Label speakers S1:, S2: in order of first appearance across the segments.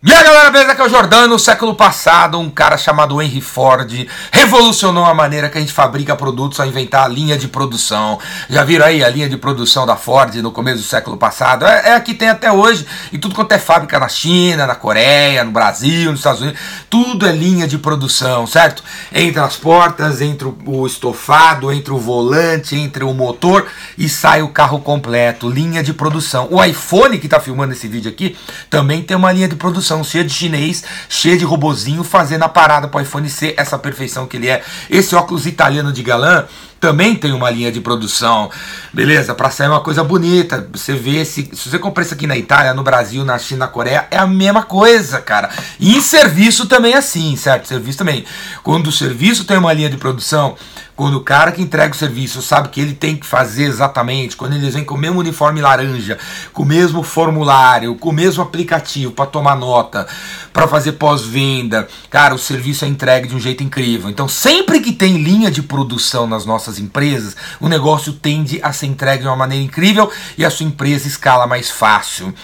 S1: E galera, beleza? Aqui é o Jordano. No século passado, um cara chamado Henry Ford revolucionou a maneira que a gente fabrica produtos ao inventar a linha de produção. Já viram aí a linha de produção da Ford no começo do século passado? É, é a que tem até hoje, e tudo quanto é fábrica na China, na Coreia, no Brasil, nos Estados Unidos, tudo é linha de produção, certo? Entre as portas, entre o estofado, entre o volante, entre o motor e sai o carro completo, linha de produção. O iPhone que está filmando esse vídeo aqui também tem uma linha de produção produção cheia de chinês, cheia de robozinho, fazendo a parada para o iPhone ser essa perfeição que ele é. Esse óculos italiano de galã também tem uma linha de produção, beleza? Para sair uma coisa bonita. Você vê, se, se você comprar isso aqui na Itália, no Brasil, na China, na Coreia, é a mesma coisa, cara. E em serviço também é assim, certo? Serviço também. Quando o serviço tem uma linha de produção, quando o cara que entrega o serviço sabe que ele tem que fazer exatamente, quando eles vêm com o mesmo uniforme laranja, com o mesmo formulário, com o mesmo aplicativo para tomar nota, para fazer pós-venda, cara, o serviço é entregue de um jeito incrível. Então, sempre que tem linha de produção nas nossas empresas, o negócio tende a ser entregue de uma maneira incrível e a sua empresa escala mais fácil.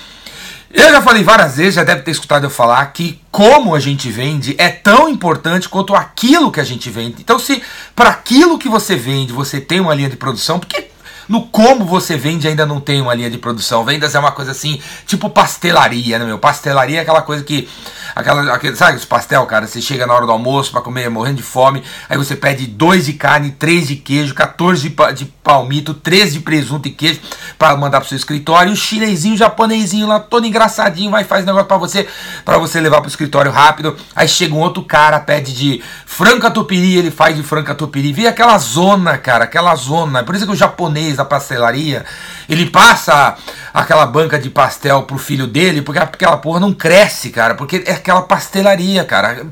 S1: Eu já falei várias vezes, já deve ter escutado eu falar que como a gente vende é tão importante quanto aquilo que a gente vende. Então, se para aquilo que você vende você tem uma linha de produção, porque no como você vende ainda não tem uma linha de produção. Vendas é uma coisa assim, tipo pastelaria, né, meu? Pastelaria é aquela coisa que Aquela, aquele, sabe os pastel, cara? Você chega na hora do almoço para comer, morrendo de fome, aí você pede dois de carne, três de queijo, 14 de, de palmito, 13 de presunto e queijo para mandar pro seu escritório. E o chinesinho, o japonesinho lá, todo engraçadinho, vai faz negócio para você, para você levar pro escritório rápido. Aí chega um outro cara, pede de franca tupiri, ele faz de franca tupiri. Vê aquela zona, cara, aquela zona. Por isso que o japonês da pastelaria, ele passa aquela banca de pastel pro filho dele, porque aquela porra não cresce, cara, porque é aquela pastelaria, cara.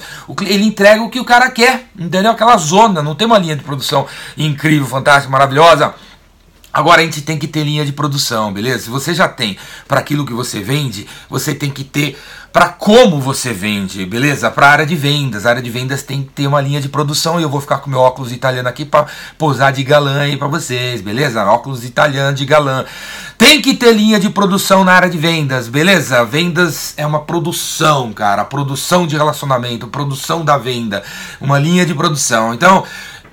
S1: Ele entrega o que o cara quer, entendeu? Aquela zona, não tem uma linha de produção incrível, fantástica, maravilhosa. Agora a gente tem que ter linha de produção, beleza? Se você já tem para aquilo que você vende, você tem que ter para como você vende, beleza? Para a área de vendas. A área de vendas tem que ter uma linha de produção e eu vou ficar com meu óculos italiano aqui para posar de galã aí para vocês, beleza? Óculos italiano de galã. Tem que ter linha de produção na área de vendas, beleza? Vendas é uma produção, cara, produção de relacionamento, produção da venda, uma linha de produção. Então,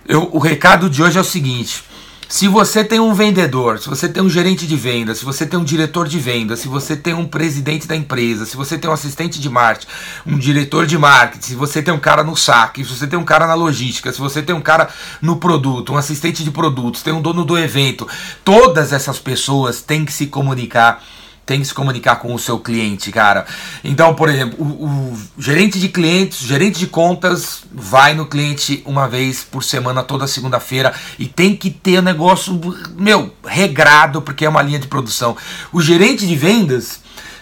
S1: eu, o recado de hoje é o seguinte: se você tem um vendedor, se você tem um gerente de vendas, se você tem um diretor de vendas, se você tem um presidente da empresa, se você tem um assistente de marketing, um diretor de marketing, se você tem um cara no saque, se você tem um cara na logística, se você tem um cara no produto, um assistente de produtos, tem um dono do evento, todas essas pessoas têm que se comunicar tem que se comunicar com o seu cliente, cara. Então, por exemplo, o, o, gerente de clientes, gerente de contas, vai no cliente uma vez por semana, toda segunda-feira, e tem que ter o negócio, meu, regrado, porque é uma linha de produção. O gerente de vendas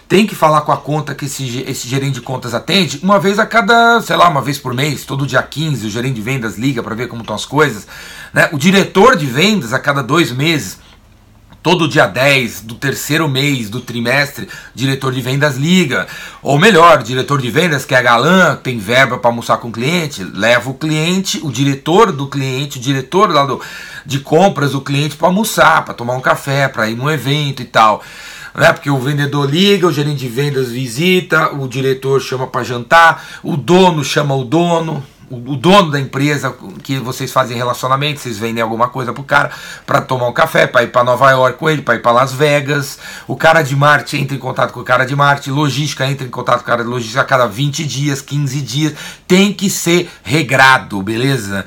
S1: tem que falar com a conta que esse, esse gerente de contas atende uma vez a cada, sei lá, uma vez por mês, todo dia 15, o gerente de vendas liga para ver como estão as coisas. Né? O diretor de vendas a cada dois meses todo dia 10 do terceiro mês do trimestre, diretor de vendas liga. Ou melhor, diretor de vendas que é galã, tem verba para almoçar com o cliente, leva o cliente, o diretor do cliente, o diretor lá do, de compras do cliente para almoçar, para tomar um café, para ir num evento e tal. Né? Porque o vendedor liga, o gerente de vendas visita, o diretor chama para jantar, o dono chama o dono, o, dono da empresa que vocês fazem relacionamento, vocês vendem alguma coisa pro cara para tomar um café, para ir para Nova York com ele, para ir para Las Vegas. O cara de marketing entra em contato com o cara de marketing, logística entra em contato com o cara de logística a cada 20 dias, 15 dias. Tem que ser regrado, beleza?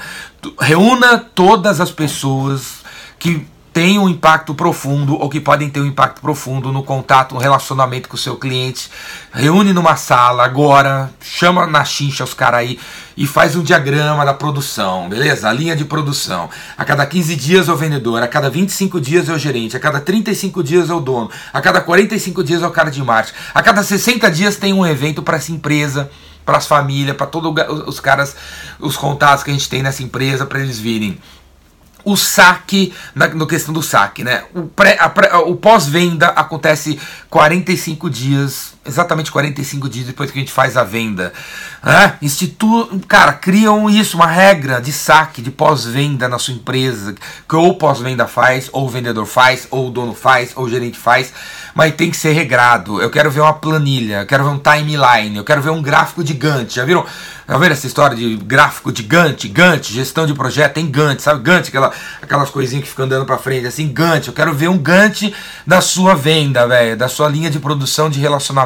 S1: Reúna todas as pessoas que têm um impacto profundo ou que podem ter um impacto profundo no contato, no relacionamento com o seu cliente. Reúne numa sala agora, chama na chincha os caras aí e faz um diagrama da produção, beleza? A linha de produção. A cada 15 dias é o vendedor, a cada 25 dias é o gerente, a cada 35 dias é o dono, a cada 45 dias é o cara de marketing, a cada 60 dias tem um evento para essa empresa para as famílias, para todos os caras, os contatos que a gente tem nessa empresa, para eles virem o saque, na questão do saque, né? O, pré, pré, o pós-venda acontece 45 dias exatamente 45 dias depois que a gente faz a venda. Né? Instituto, cara, criam isso, uma regra de saque, de pós-venda na sua empresa, que ou pós-venda faz, ou o vendedor faz, ou o dono faz, ou o gerente faz, mas tem que ser regrado. Eu quero ver uma planilha, eu quero ver um timeline, eu quero ver um gráfico de Gantt. Já viram? Já viram essa história de gráfico de Gantt? Gantt, gestão de projeto tem Gantt, sabe? Gantt, aquela, aquelas coisinhas que ficam andando para frente, assim, Gantt. Eu quero ver um Gantt da sua venda, velho, da sua linha de produção de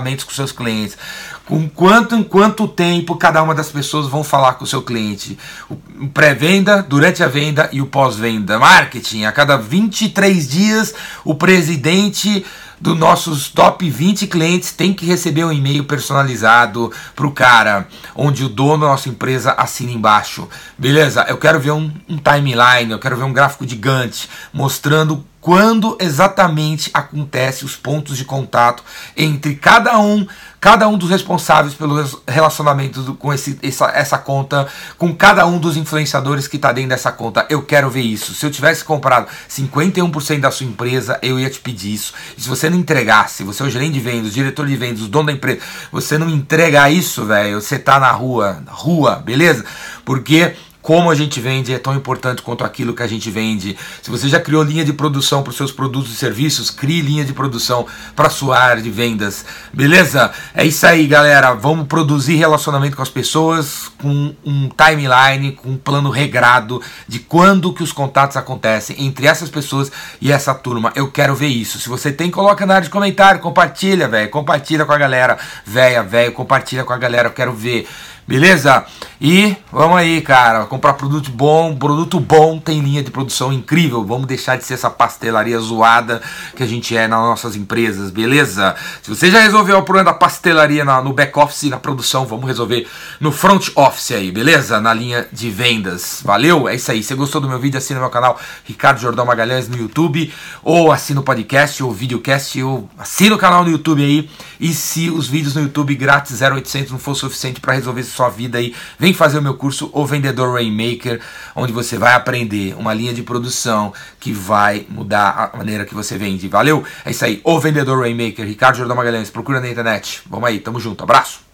S1: relacionamentos com seus clientes. Com quanto em quanto tempo cada uma das pessoas vão falar com o seu cliente. O pré-venda, durante a venda e o pós-venda. Marketing, a cada 23 dias, o presidente dos nossos top 20 clientes tem que receber um e-mail personalizado para o cara, onde o dono da nossa empresa assina embaixo. Beleza? Eu quero ver um, um timeline, eu quero ver um gráfico de Gantt mostrando quando exatamente acontece os pontos de contato entre cada um, cada um dos responsáveis pelo relacionamento do, com esse, essa, essa conta, com cada um dos influenciadores que está dentro dessa conta. Eu quero ver isso. Se eu tivesse comprado 51% da sua empresa, eu ia te pedir isso. E se você não entregasse, você é o gerente de vendas, diretor de vendas, o dono da empresa, você não entregar isso, velho, você tá na rua, rua, beleza? Porque como a gente vende é tão importante quanto aquilo que a gente vende. Se você já criou linha de produção para os seus produtos e serviços, crie linha de produção para sua área de vendas. Beleza? É isso aí, galera. Vamos produzir relacionamento com as pessoas com um timeline, com um plano regrado de quando que os contatos acontecem entre essas pessoas e essa turma. Eu quero ver isso. Se você tem, coloca na área de comentário, compartilha, velho. Compartilha com a galera, véia, velho, compartilha com a galera. Eu quero ver. Beleza? E vamos aí, cara, comprar produto bom, produto bom tem linha de produção incrível. Vamos deixar de ser essa pastelaria zoada que a gente é nas nossas empresas, beleza? Se você já resolveu o problema da pastelaria no back office e na produção, vamos resolver no front office aí, beleza? Na linha de vendas. Valeu? É isso aí. Se você gostou do meu vídeo, assina meu canal Ricardo Jordão Magalhães no YouTube, ou assina o podcast ou videocast, ou assina o canal no YouTube aí. E se os vídeos no YouTube grátis 0800 não for suficiente para resolver sua vida aí, vem fazer o meu curso O Vendedor Rainmaker, onde você vai aprender uma linha de produção que vai mudar a maneira que você vende. Valeu? É isso aí, O Vendedor Rainmaker, Ricardo Jordão Magalhães, procura na internet. Vamos aí, tamo junto, abraço!